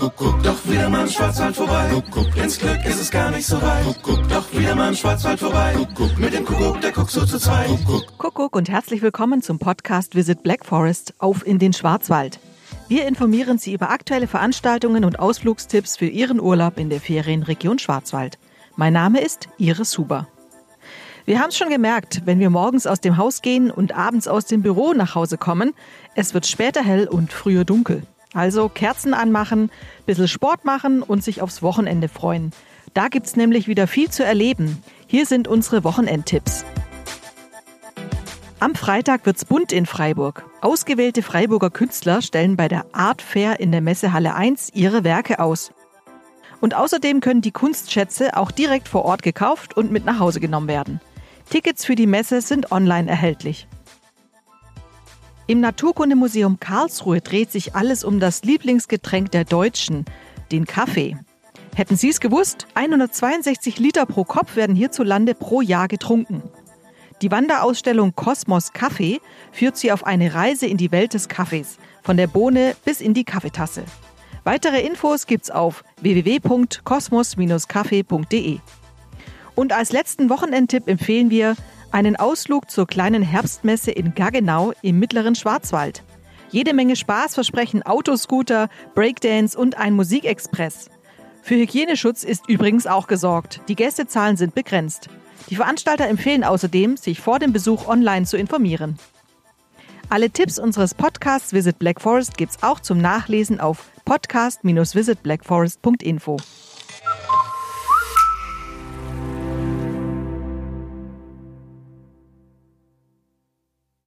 Kuckuck, doch wieder mal im Schwarzwald vorbei. Kuckuck, ins Glück ist es gar nicht so weit. Kuckuck, doch wieder mal im Schwarzwald vorbei. Kuckuck, mit dem Kuckuck, der guckt so zu zweit. Kuckuck. Kuckuck und herzlich willkommen zum Podcast Visit Black Forest auf in den Schwarzwald. Wir informieren Sie über aktuelle Veranstaltungen und Ausflugstipps für Ihren Urlaub in der Ferienregion Schwarzwald. Mein Name ist Iris Huber. Wir haben es schon gemerkt, wenn wir morgens aus dem Haus gehen und abends aus dem Büro nach Hause kommen, es wird später hell und früher dunkel. Also Kerzen anmachen, bisschen Sport machen und sich aufs Wochenende freuen. Da gibt's nämlich wieder viel zu erleben. Hier sind unsere Wochenendtipps. Am Freitag wird's bunt in Freiburg. Ausgewählte Freiburger Künstler stellen bei der Art Fair in der Messehalle 1 ihre Werke aus. Und außerdem können die Kunstschätze auch direkt vor Ort gekauft und mit nach Hause genommen werden. Tickets für die Messe sind online erhältlich. Im Naturkundemuseum Karlsruhe dreht sich alles um das Lieblingsgetränk der Deutschen, den Kaffee. Hätten Sie es gewusst? 162 Liter pro Kopf werden hierzulande pro Jahr getrunken. Die Wanderausstellung Kosmos Kaffee führt Sie auf eine Reise in die Welt des Kaffees, von der Bohne bis in die Kaffeetasse. Weitere Infos gibt's auf www.kosmos-kaffee.de. Und als letzten Wochenendtipp empfehlen wir einen Ausflug zur kleinen Herbstmesse in Gaggenau im mittleren Schwarzwald. Jede Menge Spaß versprechen Autoscooter, Breakdance und ein Musikexpress. Für Hygieneschutz ist übrigens auch gesorgt. Die Gästezahlen sind begrenzt. Die Veranstalter empfehlen außerdem, sich vor dem Besuch online zu informieren. Alle Tipps unseres Podcasts Visit Black Forest gibt's auch zum Nachlesen auf podcast-visitblackforest.info.